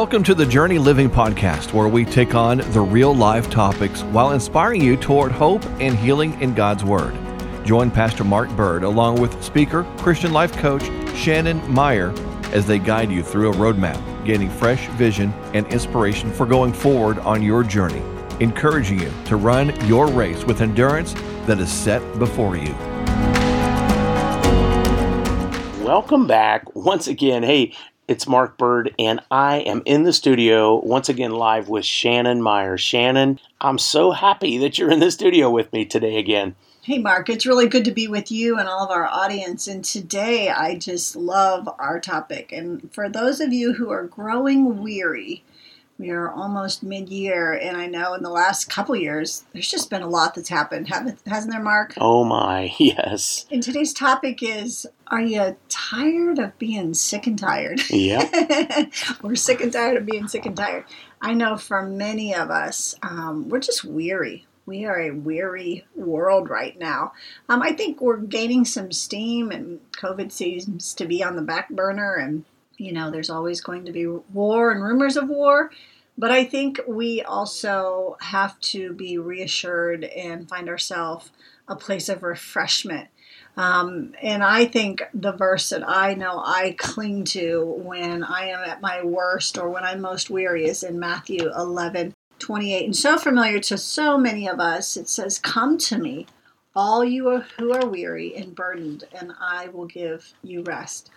Welcome to the Journey Living Podcast, where we take on the real life topics while inspiring you toward hope and healing in God's Word. Join Pastor Mark Burd along with speaker, Christian life coach Shannon Maier as they guide you through a roadmap, gaining fresh vision and inspiration for going forward on your journey, encouraging you to run your race with endurance that is set before you. Welcome back once again. Hey, it's Mark Burd, and I am in the studio once again live with Shannon Maier. Shannon, I'm so happy that you're in the studio with me today again. Hey, Mark, it's really good to be with you and all of our audience. And today I just love our topic. And for those of you who are growing weary, we are almost mid-year, and I know in the last couple years there's just been a lot that's happened, hasn't there, Mark? Oh my, yes. And today's topic is: Are you tired of being sick and tired? Yeah. we're sick and tired of being sick and tired. I know for many of us, um, we're just weary. We are a weary world right now. Um, I think we're gaining some steam, and COVID seems to be on the back burner, and you know, there's always going to be war and rumors of war. But I think we also have to be reassured and find ourselves a place of refreshment. Um, and I think the verse that I know I cling to when I am at my worst or when I'm most weary is in Matthew 11 28. And so familiar to so many of us, it says, Come to me, all you who are weary and burdened, and I will give you rest.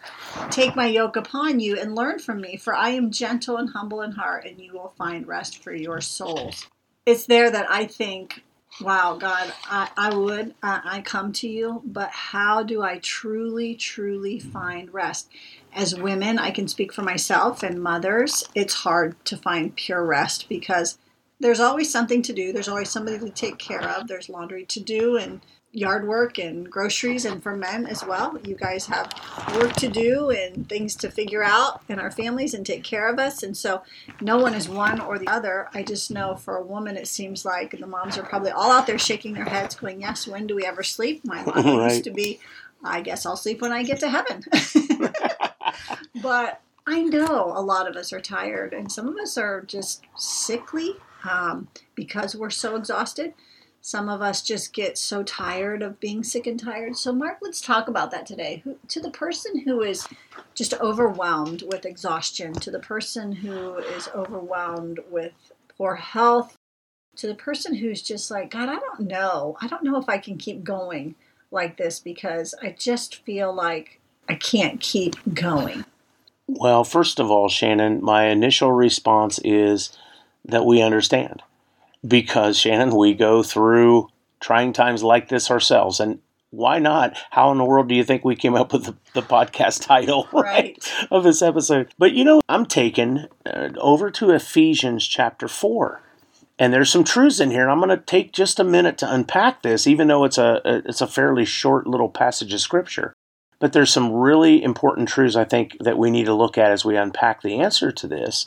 Take my yoke upon you and learn from me, for I am gentle and humble in heart, and you will find rest for your souls. It's there that I think, wow, God, I, I would, uh, I come to you, but how do I truly, truly find rest? As women, I can speak for myself and mothers, it's hard to find pure rest because there's always something to do. There's always somebody to take care of. There's laundry to do and yard work and groceries. And for men as well, you guys have work to do and things to figure out in our families and take care of us. And so no one is one or the other. I just know for a woman, it seems like the moms are probably all out there shaking their heads, going, Yes, when do we ever sleep? My mom right. used to be, I guess I'll sleep when I get to heaven. but I know a lot of us are tired, and some of us are just sickly um, because we're so exhausted. Some of us just get so tired of being sick and tired. So, Mark, let's talk about that today. Who, to the person who is just overwhelmed with exhaustion, to the person who is overwhelmed with poor health, to the person who's just like, God, I don't know. I don't know if I can keep going like this because I just feel like I can't keep going. Well, first of all, Shannon, my initial response is that we understand. Because, Shannon, we go through trying times like this ourselves. And why not? How in the world do you think we came up with the, the podcast title right. right. of this episode? But you know, I'm taken uh, over to Ephesians chapter 4. And there's some truths in here. I'm going to take just a minute to unpack this, even though it's a, a it's a fairly short little passage of scripture. But there's some really important truths I think that we need to look at as we unpack the answer to this.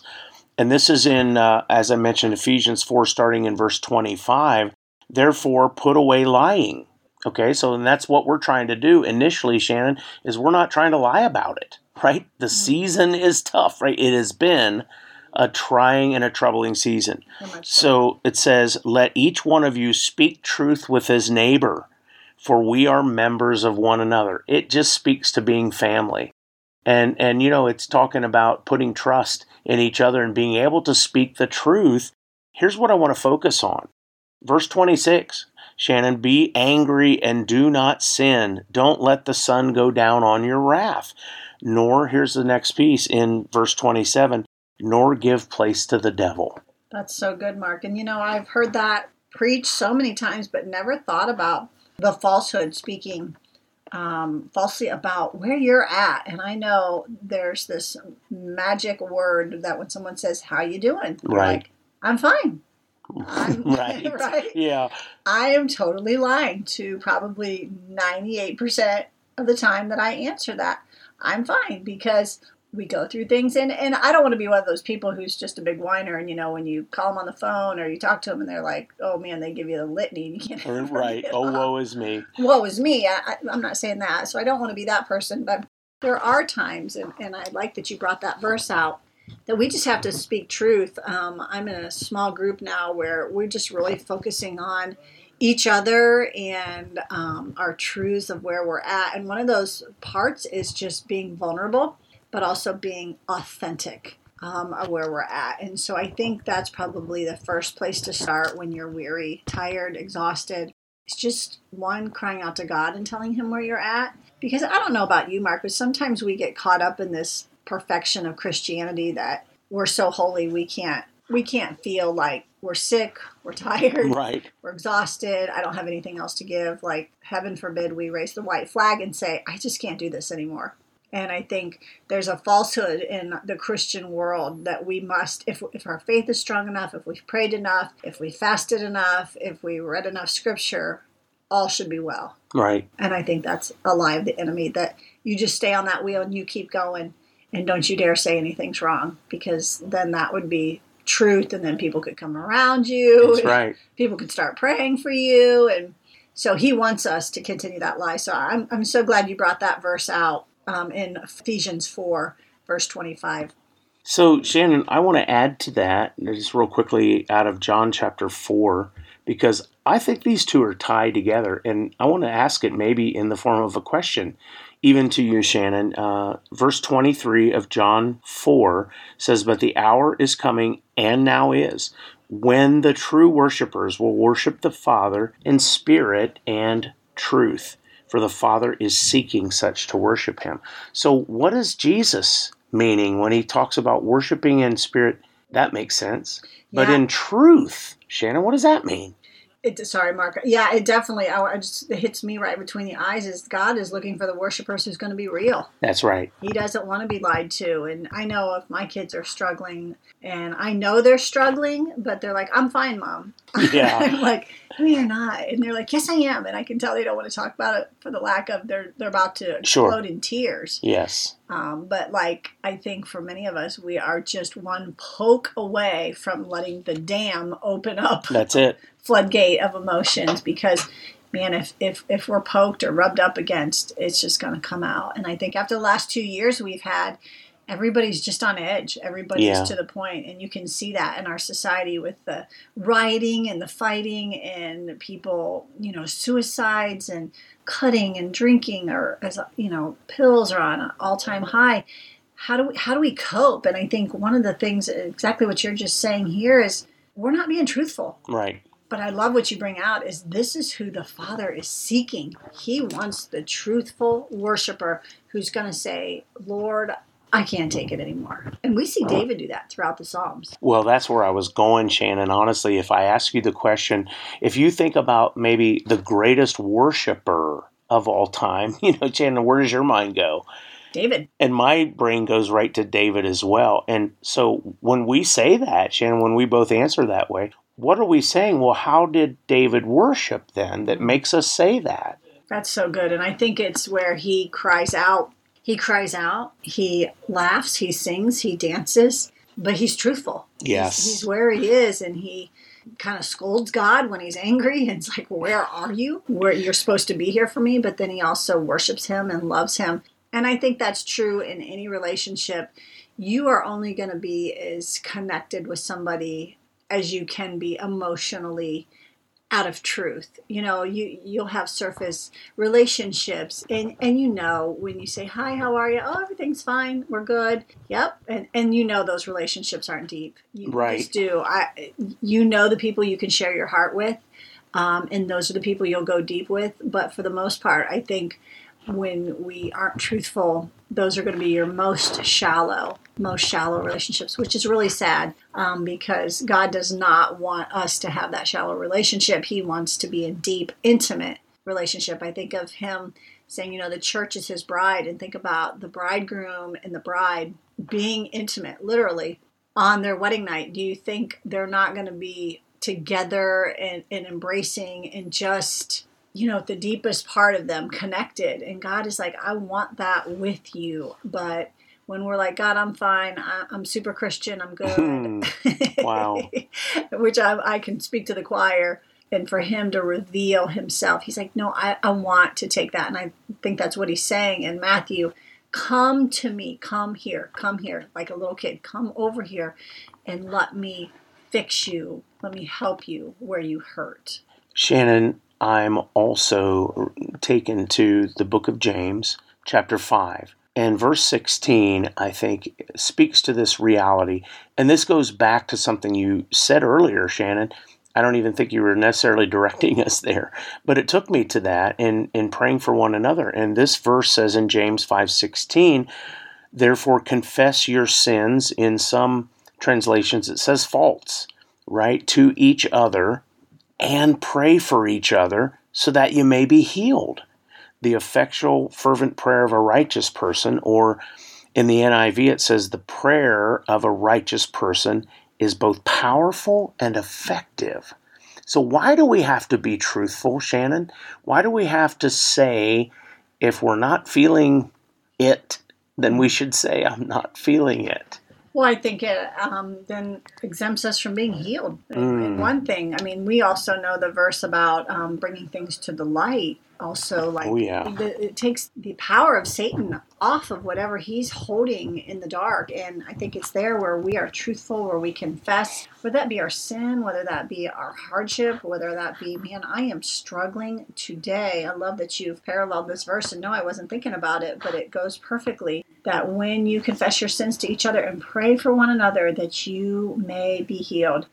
And this is in, uh, as I mentioned, Ephesians 4, starting in verse 25. Therefore, put away lying. Okay, so that's what we're trying to do initially, Shannon, is we're not trying to lie about it, right? The mm-hmm. season is tough, right? It has been a trying and a troubling season. So it says, Let each one of you speak truth with his neighbor, for we are members of one another. It just speaks to being family. And and you know it's talking about putting trust in each other and being able to speak the truth. Here's what i want to focus on. Verse 26 shannon be angry and do not sin. Don't let the sun go down on your wrath. Nor here's the next piece in verse 27 nor give place to the devil. That's so good mark. And you know i've heard that preached so many times but never thought about the falsehood speaking um, falsely about where you're at. And I know there's this magic word that when someone says, "How you doing?" Right. Like, I'm fine. I'm, right. right. Yeah. I am totally lying to probably 98% of the time that I answer that. I'm fine because we go through things. And and I don't want to be one of those people who's just a big whiner and you know when you call them on the phone or you talk to them and they're like oh man they give you the litany. And you can't right. oh woe is me. Woe is me. I, am not saying that. So I don't want to be that person. But there are times and, and I like that you brought that verse out that we just have to speak truth. Um, I'm in a small group now where we're just really focusing on each other and um, our truths of where we're at. And one of those parts is just being vulnerable, but also being authentic um, of where we're at. And so I think that's probably the first place to start when you're weary, tired, exhausted. It's just one crying out to God and telling Him where you're at. Because I don't know about you, Mark, but sometimes we get caught up in this perfection of Christianity that we're so holy we can't we can't feel like we're sick, we're tired, right. we're exhausted, I don't have anything else to give. Like, heaven forbid we raise the white flag and say, I just can't do this anymore. And I think there's a falsehood in the Christian world that we must, if, if our faith is strong enough, if we've prayed enough, if we fasted enough, if we read enough scripture, all should be well. Right. And I think that's a lie of the enemy that you just stay on that wheel and you keep going and don't you dare say anything's wrong because then that would be truth and then people could come around you That's right. people could start praying for you and so he wants us to continue that lie so i'm, I'm so glad you brought that verse out um, in ephesians 4 verse 25 So, Shannon, I want to add to that just real quickly out of John chapter 4, because I think these two are tied together. And I want to ask it maybe in the form of a question, even to you, Shannon. Uh, verse 23 of John 4 says, But the hour is coming, and now is, when the true worshipers will worship the Father in spirit and truth. For the Father is seeking such to worship him. So, what is Jesus meaning when he talks about worshiping in spirit? That makes sense. But in truth, Shannon, what does that mean? It, sorry mark yeah it definitely I, just it hits me right between the eyes is god is looking for the worshipers who's going to be real That's right. He doesn't want to be lied to. And I know if my kids are struggling, and I know they're struggling, but they're like, I'm fine, mom. Yeah. I'm like, no, you're not. And they're like, yes, I am. And I can tell they don't want to talk about it for the lack of they're they're about to Sure. explode in tears. Yes. Um, but like I think for many of us, we are just one poke away from letting the dam open up That's it. floodgate of emotions because man if, if if we're poked or rubbed up against it's just going to come out and i think after the last two years we've had everybody's just on edge everybody's Yeah. to the point and you can see that in our society with the rioting and the fighting and people you know suicides and cutting and drinking or as you know pills are on an all-time high how do we how do we cope and i think one of the things exactly what you're just saying here is we're not being truthful Right. but I love what you bring out is this is who the Father is seeking. He wants the truthful worshiper who's going to say, "Lord, I can't take it anymore." And we see David do that throughout the Psalms. Well, that's where I was going, Shannon. Honestly, if I ask you the question, if you think about maybe the greatest worshiper of all time, you know, Shannon, where does your mind go? David, And my brain goes right to David as well. And so when we say that, Shannon, when we both answer that way, what are we saying? Well, how did David worship then that makes us say that? that's so good. And I think it's where he cries out. He cries out. He laughs. He sings. He dances. But he's truthful. He's- Yes. he's, where he is, and he kind of scolds God when he's angry. And it's like, "Where are you? Where you're supposed to be here for me?" But then he also worships him and loves him. And I think that's true in any relationship. You are only going to be as connected with somebody as you can be emotionally out of truth. You know, you you'll have surface relationships and and you know when you say hi, how are you? Oh, everything's fine. We're good. Yep. And and you know those relationships aren't deep. You Right. just do. I you know the people you can share your heart with. Um, and those are the people you'll go deep with. But for the most part, I think when we aren't truthful, those are going to be your most shallow, most shallow relationships, which is really sad um, because God does not want us to have that shallow relationship. He wants to be a deep, intimate relationship. I think of Him saying, you know, the church is His bride, and think about the bridegroom and the bride being intimate, literally, on their wedding night. Do you think they're not going to be together and, and embracing and just you know the deepest part of them connected and god is like i want that with you but when we're like god i'm fine I, i'm super christian i'm good hmm. Wow. which I, I can speak to the choir and for him to reveal himself he's like no I, I want to take that and i think that's what he's saying in matthew Come to me. Come here. Come here. Like a little kid. Come over here and let me fix you. Let me help you where you hurt. Shannon, I'm also taken to the book of James, chapter 5. And verse 16, I think, speaks to this reality. And this goes back to something you said earlier, Shannon. I don't even think you were necessarily directing us there, but it took me to that in, in praying for one another. And this verse says in James 5:16, therefore confess your sins. In some translations, it says faults, right, to each other and pray for each other so that you may be healed. The effectual, fervent prayer of a righteous person, or in the NIV, it says the prayer of a righteous person is both powerful and effective. So, why do we have to be truthful, Shannon? Why do we have to say, if we're not feeling it, then we should say, I'm not feeling it? Well, I think it um, then exempts us from being healed. Mm. one thing, I mean, we also know the verse about um, bringing things to the light also oh, like oh, yeah. the, it takes the power of satan off of whatever he's holding in the dark. And i think it's there where we are truthful where we confess whether that be our sin whether that be our hardship whether that be man i am struggling today. I love that you've paralleled this verse and no i wasn't thinking about it but it goes perfectly that when you confess your sins to each other and pray for one another that you may be healed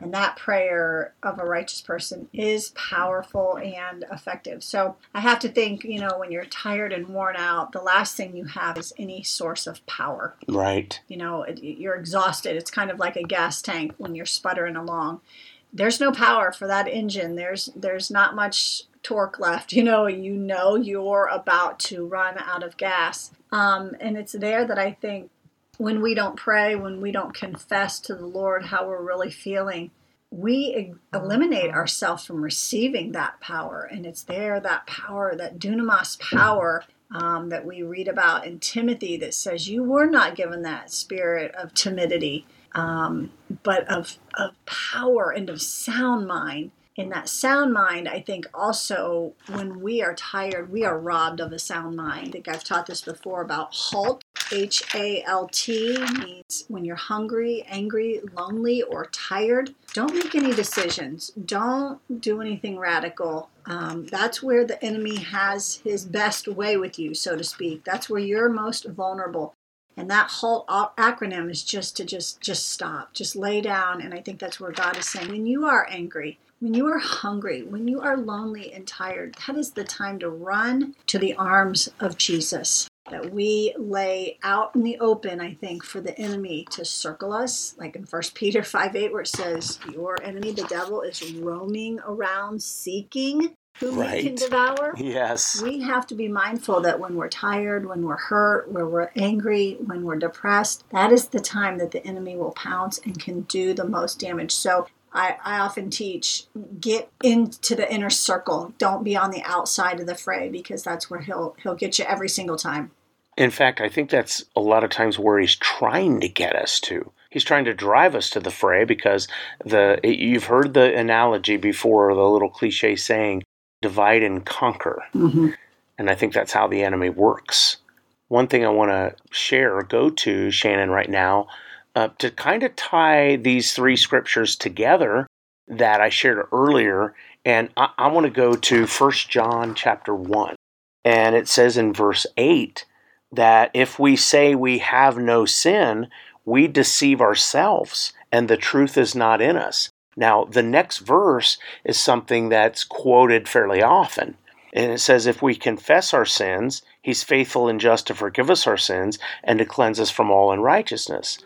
and that prayer of a righteous person is powerful and effective. So I have to think, you know, when you're tired and worn out, the last thing you have is any source of power. Right. You know, you're exhausted. It's kind of like a gas tank when you're sputtering along. There's no power for that engine. There's there's not much torque left. You know, you know you're about to run out of gas. Um, and it's there that I think when we don't pray, when we don't confess to the Lord how we're really feeling, we eliminate ourselves from receiving that power. And it's there, that power, that dunamis power um, that we read about in Timothy that says, You were not given that spirit of timidity, um, but of, of power and of sound mind in that sound mind, I think also when we are tired, we are robbed of a sound mind. I think I've taught this before about halt. H A L T means when you're hungry, angry, lonely, or tired, don't make any decisions. Don't do anything radical. Um, that's where the enemy has his best way with you, so to speak. That's where you're most vulnerable. And that whole acronym is just to just just stop, just lay down. And I think that's where God is saying, when you are angry, when you are hungry, when you are lonely and tired, that is the time to run to the arms of Jesus. That we lay out in the open, I think, for the enemy to circle us, like in 1 Peter 5 8, where it says, Your enemy, the devil, is roaming around seeking who right. we can devour. Yes. We have to be mindful that when we're tired, when we're hurt, when we're angry, when we're depressed, that is the time that the enemy will pounce and can do the most damage. So I, I often teach get into the inner circle. Don't be on the outside of the fray because that's where he'll he'll get you every single time. In fact, I think that's a lot of times where he's trying to get us to. He's trying to drive us to the fray because the you've heard the analogy before, the little cliche saying, divide and conquer. Mm-hmm. And I think that's how the enemy works. One thing I want to share or go to, Shannon, right now, uh, to kind of tie these three scriptures together that I shared earlier. And I, I want to go to First John chapter 1. And it says in verse 8 that if we say we have no sin, we deceive ourselves and the truth is not in us. Now, the next verse is something that's quoted fairly often. And it says, If we confess our sins, he's faithful and just to forgive us our sins and to cleanse us from all unrighteousness.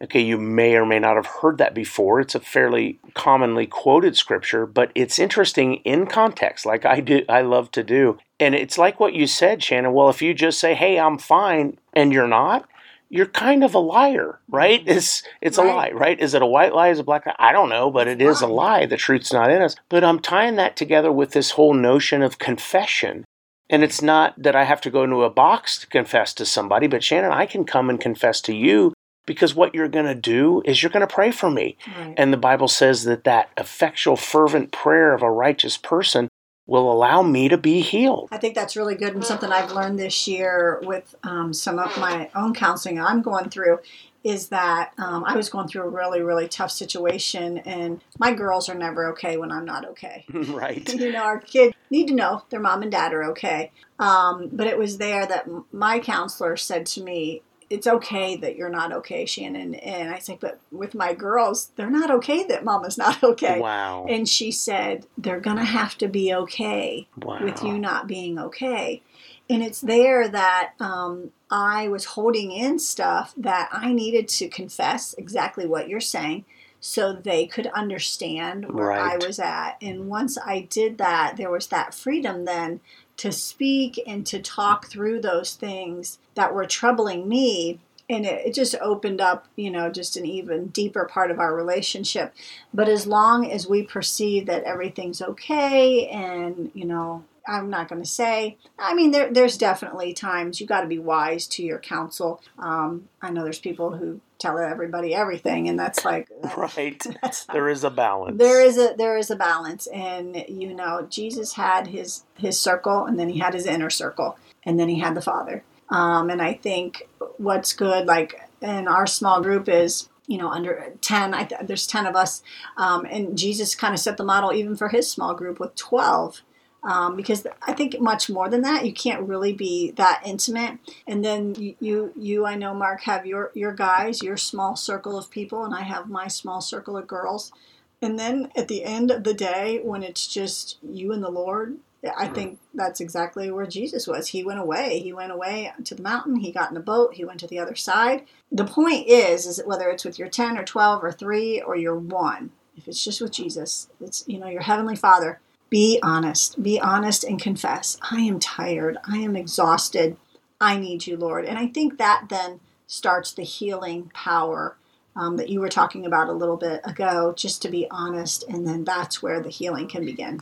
Okay, you may or may not have heard that before. It's a fairly commonly quoted scripture, but it's interesting in context, like I do I love to do. And it's like what you said, Shannon. Well, if you just say, "Hey, I'm fine," and you're not, you're kind of a liar, right? Mm-hmm. It's it's right. a lie, right? Is it a white lie? Is it a black lie? I don't know, but it is a lie. The truth's not in us. But I'm tying that together with this whole notion of confession. And it's not that I have to go into a box to confess to somebody, but Shannon, I can come and confess to you because what you're going to do is you're going to pray for me. Right. And the Bible says that that effectual, fervent prayer of a righteous person will allow me to be healed. I think that's really good and something I've learned this year with um, some of my own counseling I'm going through is that um, I was going through a really, really tough situation, and my girls are never okay when I'm not okay. right. you know, our kids need to know their mom and dad are okay. Um, but it was there that my counselor said to me, it's okay that you're not okay, Shannon. And I said, but with my girls, they're not okay that mama's not okay. Wow. And she said, they're going to have to be okay wow. with you not being okay. And it's there that um, I was holding in stuff that I needed to confess exactly what you're saying so they could understand where Right. I was at. And once I did that, there was that freedom then to speak and to talk through those things that were troubling me. And it, it just opened up, you know, just an even deeper part of our relationship. But as long as we perceive that everything's okay and, you know, I'm not going to say. I mean, there, there's definitely times you got to be wise to your counsel. Um, I know there's people who tell everybody everything, and that's like Right. that's not There is a balance. there is a there is a balance and you know jesus had his his circle and then he had his inner circle and then he had the father um, and i think what's good like in our small group is you know under 10 I, there's 10 of us um, and jesus kind of set the model even for his small group with 12 um, because I think much more than that, you can't really be that intimate. And then you, you, you, I know, Mark, have your your guys, your small circle of people, and I have my small circle of girls. And then at the end of the day, when it's just you and the Lord, I think that's exactly where Jesus was. He went away. He went away to the mountain. He got in a boat. He went to the other side. The point is, is whether it's with your ten or twelve or three or your one, if it's just with Jesus, it's you know your heavenly Father. Be honest. Be honest and confess. I am tired. I am exhausted. I need you, Lord. And I think that then starts the healing power um, that you were talking about a little bit ago, just to be honest. And then that's where the healing can begin.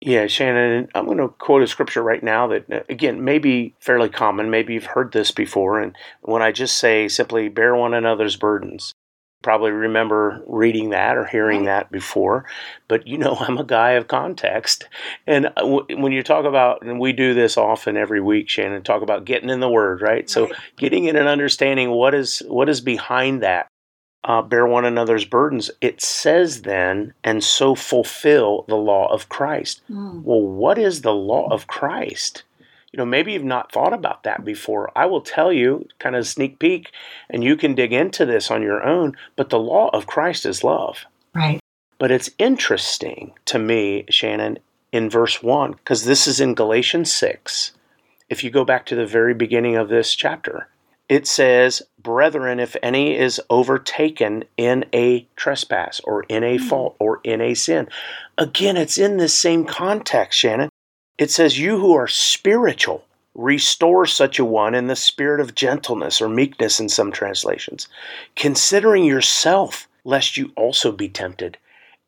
Yeah, Shannon, I'm going to quote a scripture right now that, uh, again, may be fairly common. Maybe you've heard this before. And when I just say simply, bear one another's burdens, probably remember reading that or hearing that before. But you know, I'm a guy of context. And uh, w- when you talk about, and we do this often every week, Shannon, talk about getting in the Word, right? So Right. getting in and understanding what is what is behind that. Uh, bear one another's burdens. It says then, and so fulfill the law of Christ. Mm. Well, what is the law of Christ? You know, maybe you've not thought about that before. I will tell you, kind of sneak peek, and you can dig into this on your own. But the law of Christ is love. Right. But it's interesting to me, Shannon, in verse 1, because this is in Galatians 6. If you go back to the very beginning of this chapter, it says, Brethren, if any is overtaken in a trespass or in a hmm. fault or in a sin. Again, it's in this same context, Shannon. It says, You who are spiritual, restore such a one in the spirit of gentleness or meekness in some translations, considering yourself, lest you also be tempted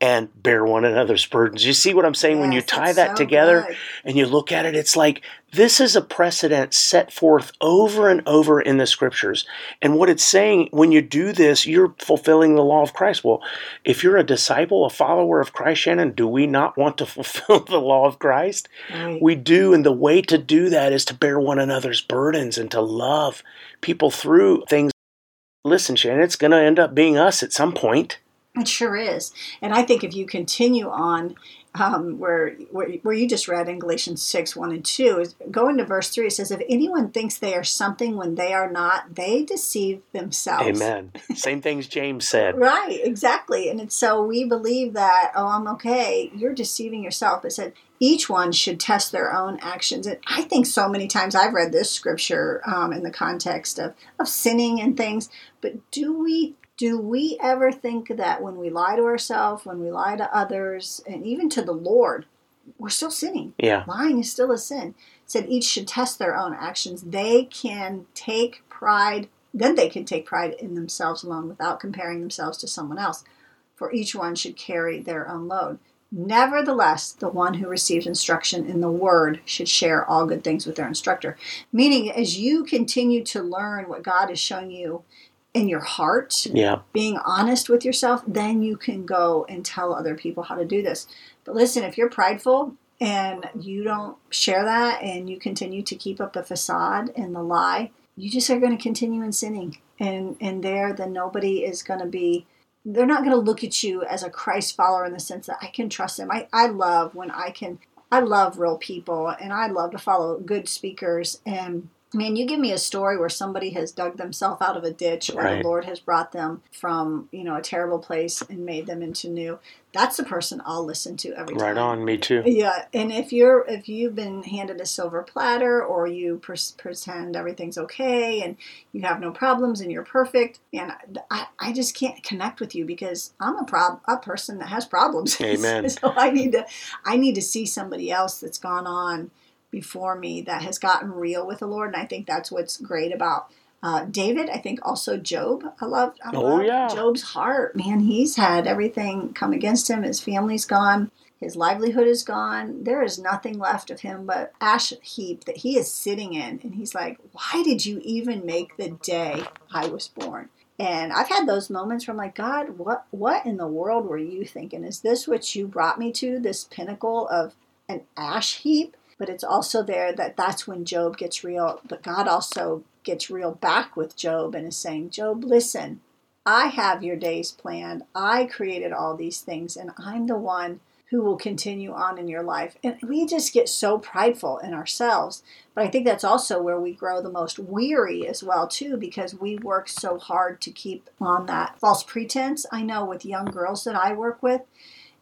and bear one another's burdens. You see what I'm saying? when you tie that so together good. and you look at it, it's like this is a precedent set forth over and over in the scriptures. And what it's saying, when you do this, you're fulfilling the law of Christ. Well, if you're a disciple, a follower of Christ, Shannon, do we not want to fulfill the law of Christ? Right. We do, and the way to do that is to bear one another's burdens and to love people through things. Listen, Shannon, it's going to end up being us at some point. It sure is. And I think if you continue on um, where, where where you just read in Galatians 6, 1 and 2, is go into verse 3, it says, If anyone thinks they are something when they are not, they deceive themselves. Amen. Same things James said. Right, exactly. And it's so we believe that, oh, I'm okay. You're deceiving yourself. It said each one should test their own actions. And I think so many times I've read this scripture um, in the context of, of sinning and things. But do we do we ever think that when we lie to ourselves, when we lie to others, and even to the Lord, we're still sinning? Yeah. Lying is still a sin. It said each should test their own actions. They can take pride, then they can take pride in themselves alone without comparing themselves to someone else. For each one should carry their own load. Nevertheless, the one who receives instruction in the word should share all good things with their instructor. Meaning, as you continue to learn what God is showing you in your heart, Yeah. being honest with yourself, then you can go and tell other people how to do this. But listen, if you're prideful, and you don't share that and you continue to keep up a facade and the lie, you just are going to continue in sinning. And and there then nobody is going to be they're not going to look at you as a Christ follower in the sense that I can trust them. I, I love when I can I love real people and I love to follow good speakers and man, you give me a story where somebody has dug themselves out of a ditch or Right. the Lord has brought them from, you know, a terrible place and made them into new. That's the person I'll listen to every time. Right on, me too. Yeah, and if you're if you've been handed a silver platter or you pers- pretend everything's okay and you have no problems and you're perfect, and I, I just can't connect with you because I'm a prob a person that has problems. Amen. so I need to I need to see somebody else that's gone on before me that has gotten real with the Lord, and I think that's what's great about. Uh, David, I think also Job. I love. Oh, yeah. Job's heart. Man, he's had everything come against him. His family's gone. His livelihood is gone. There is nothing left of him but ash heap that he is sitting in. And he's like, Why did you even make the day I was born? And I've had those moments where I'm like, God, what what in the world were you thinking? Is this what you brought me to? This pinnacle of an ash heap? But it's also there that that's when Job gets real. But God also gets real back with Job and is saying, Job, listen, I have your days planned. I created all these things, and I'm the one who will continue on in your life. And we just get so prideful in ourselves. But I think that's also where we grow the most weary as well, too, because we work so hard to keep on that false pretense. I know with young girls that I work with,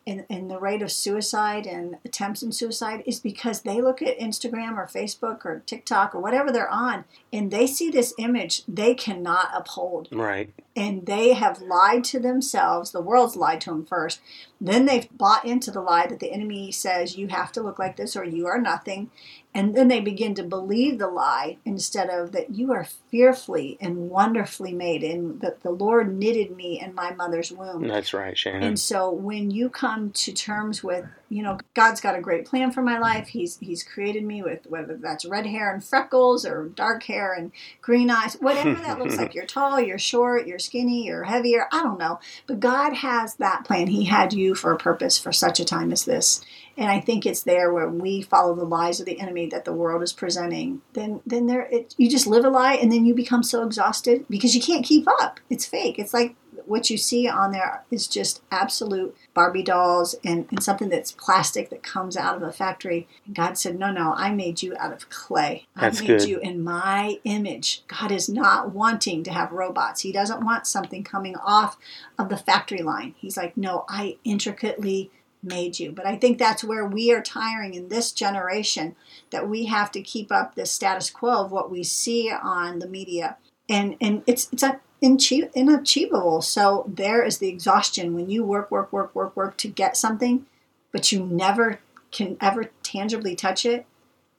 and, and the rate of suicide and attempts in suicide is because they look at Instagram or Facebook or TikTok or whatever they're on and they see this image they cannot uphold Right. And they have lied to themselves. The world's lied to them first. Then they've bought into the lie that the enemy says you have to look like this or you are nothing. And then they begin to believe the lie instead of that you are fearfully and wonderfully made and that the Lord knitted me in my mother's womb. That's right, Shannon. And so when you come to terms with, you know, God's got a great plan for my life. He's he's created me with whether that's red hair and freckles or dark hair and green eyes, whatever that looks like. You're tall, you're short, you're skinny, you're heavier, I don't know. But God has that plan. He had you for a purpose for such a time as this. And I think it's there where we follow the lies of the enemy that the world is presenting. Then then there it, you just live a lie and then you become so exhausted because you can't keep up. It's fake. It's like what you see on there is just absolute Barbie dolls and, and something that's plastic that comes out of a factory. And God said, No, no, I made you out of clay. That's I made good. you in my image. God is not wanting to have robots. He doesn't want something coming off of the factory line. He's like, No, I intricately made you. But I think that's where we are tiring in this generation that we have to keep up the status quo of what we see on the media. And and it's it's a inachievable. So there is the exhaustion when you work, work, work, work, work to get something, but you never can ever tangibly touch it,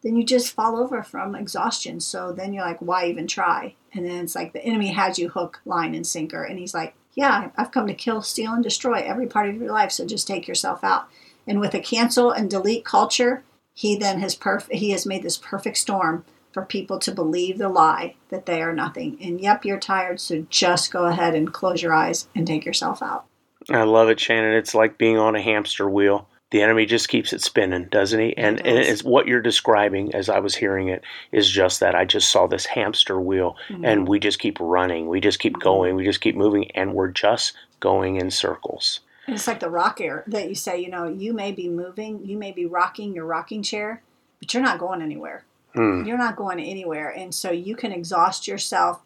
then you just fall over from exhaustion. So then you're like, why even try? And then it's like the enemy has you hook, line, and sinker. And he's like, yeah, I've come to kill, steal, and destroy every part of your life. So just take yourself out. And with a cancel and delete culture, he then has perf- he has made this perfect storm for people to believe the lie that they are nothing. And yep, you're tired, so just go ahead and close your eyes and take yourself out. I love it, Shannon. It's like being on a hamster wheel. The enemy just keeps it spinning, doesn't he? And, and does. it's what you're describing as I was hearing it is just that. I just saw this hamster wheel, and mm-hmm. we just keep running. We just keep mm-hmm. going. We just keep moving, and we're just going in circles. And it's like the rock air that you say, you know, you may be moving, you may be rocking your rocking chair, but you're not going anywhere. Hmm. You're not going anywhere. And so you can exhaust yourself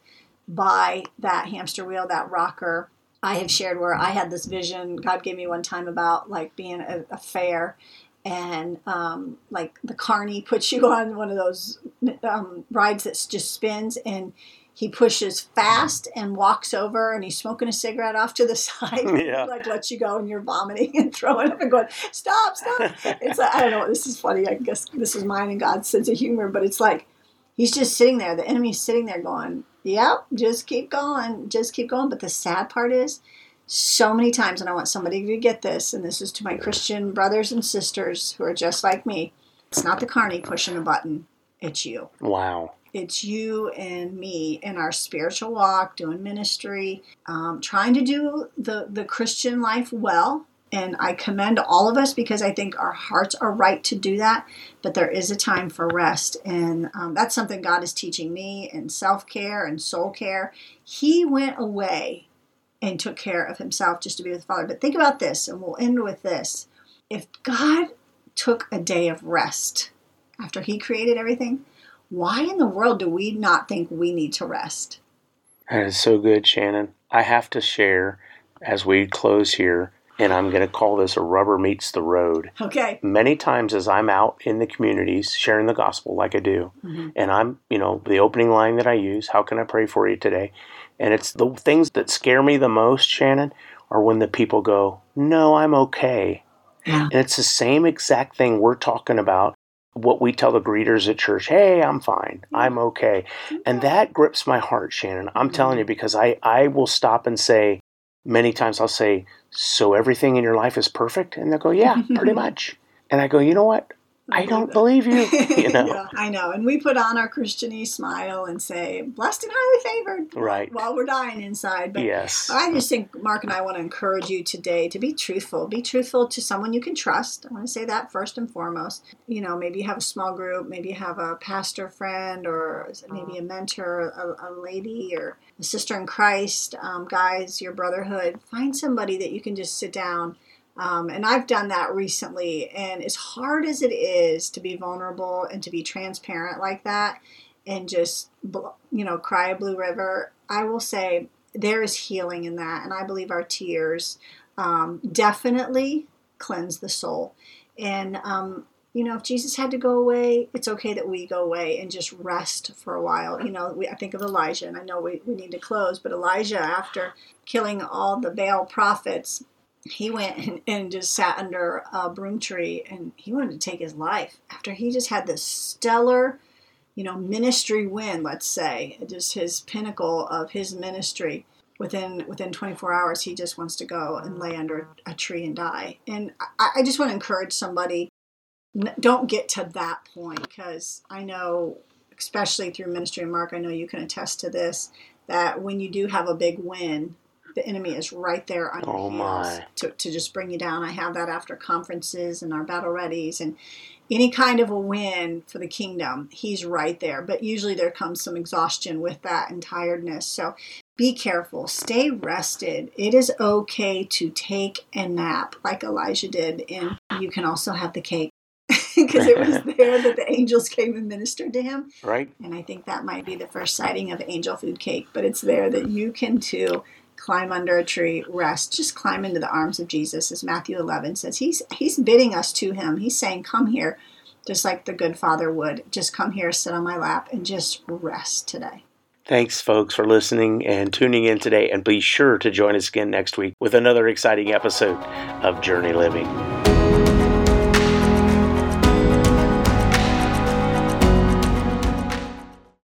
by that hamster wheel, that rocker. I have shared where I had this vision God gave me one time about like being a, a fair and um, like the carney puts you on one of those um, rides that just spins and he pushes fast and walks over and he's smoking a cigarette off to the side. Yeah. like lets you go and you're vomiting and throwing up and going stop stop. It's like i don't know this is funny. I guess this is mine and god's sense of humor but it's like he's just sitting there. The enemy's sitting there going yep just keep going just keep going. But the sad part is so many times and i want somebody to get this and this is to my christian brothers and sisters who are just like me it's not the carney pushing a button it's you Wow. it's you and me in our spiritual walk, doing ministry, um, trying to do the, the Christian life well, And I commend all of us because I think our hearts are right to do that. But there is a time for rest. And um, that's something God is teaching me in self care and soul care. He went away and took care of himself just to be with the Father. But think about this, and we'll end with this. If God took a day of rest after he created everything, why in the world do we not think we need to rest? That is so good, Shannon. I have to share as we close here, and I'm going to call this a rubber meets the road. Okay. Many times as I'm out in the communities sharing the gospel like I do, mm-hmm. and I'm, you know, the opening line that I use, how can I pray for you today? And it's the things that scare me the most, Shannon, are when the people go, no, I'm okay. Yeah. And it's the same exact thing we're talking about what we tell the greeters at church hey i'm fine. I'm okay. And that grips my heart shannon. I'm telling you mm-hmm. because i i will stop and say many times i'll say so everything in your life is perfect? And they'll go yeah pretty much. And i go you know what I don't believe you. You know, yeah, I know. And we put on our Christianese smile and say, "Blessed and highly favored," right? While we're dying inside. But yes. I just think Mark and I want to encourage you today to be truthful. Be truthful to someone you can trust. I want to say that first and foremost. You know, maybe you have a small group, maybe you have a pastor friend, or maybe a mentor, a, a lady, or a sister in Christ. Um, guys, your brotherhood. Find somebody that you can just sit down um, and I've done that recently. And as hard as it is to be vulnerable and to be transparent like that and just, you know, cry a blue river, I will say there is healing in that. And I believe our tears um, definitely cleanse the soul. And, um, you know, if Jesus had to go away, it's okay that we go away and just rest for a while. You know, we, I think of Elijah, and I know we, we need to close, but Elijah, after killing all the Baal prophets, he went and, just sat under a broom tree and he wanted to take his life after he just had this stellar you know ministry win let's say just his pinnacle of his ministry. Within within 24 hours he just wants to go and lay under a tree and die. And i, I just want to encourage somebody don't get to that point because i know especially through ministry and mark i know you can attest to this that when you do have a big win the enemy is right there on oh your heels to, to just bring you down. I have that after conferences and our battle readies and any kind of a win for the kingdom, he's right there. But usually there comes some exhaustion with that and tiredness. So be careful, stay rested. It is okay to take a nap like Elijah did, and you can also have the cake because it was there that the angels came and ministered to him. Right. And I think that might be the first sighting of angel food cake, but it's there that you can too climb under a tree, rest, just climb into the arms of Jesus, as Matthew 11 says. He's, he's bidding us to him. He's saying, Come here, just like the good father would. Just come here, sit on my lap, and just rest today. Thanks, folks, for listening and tuning in today. And be sure to join us again next week with another exciting episode of Journey Living.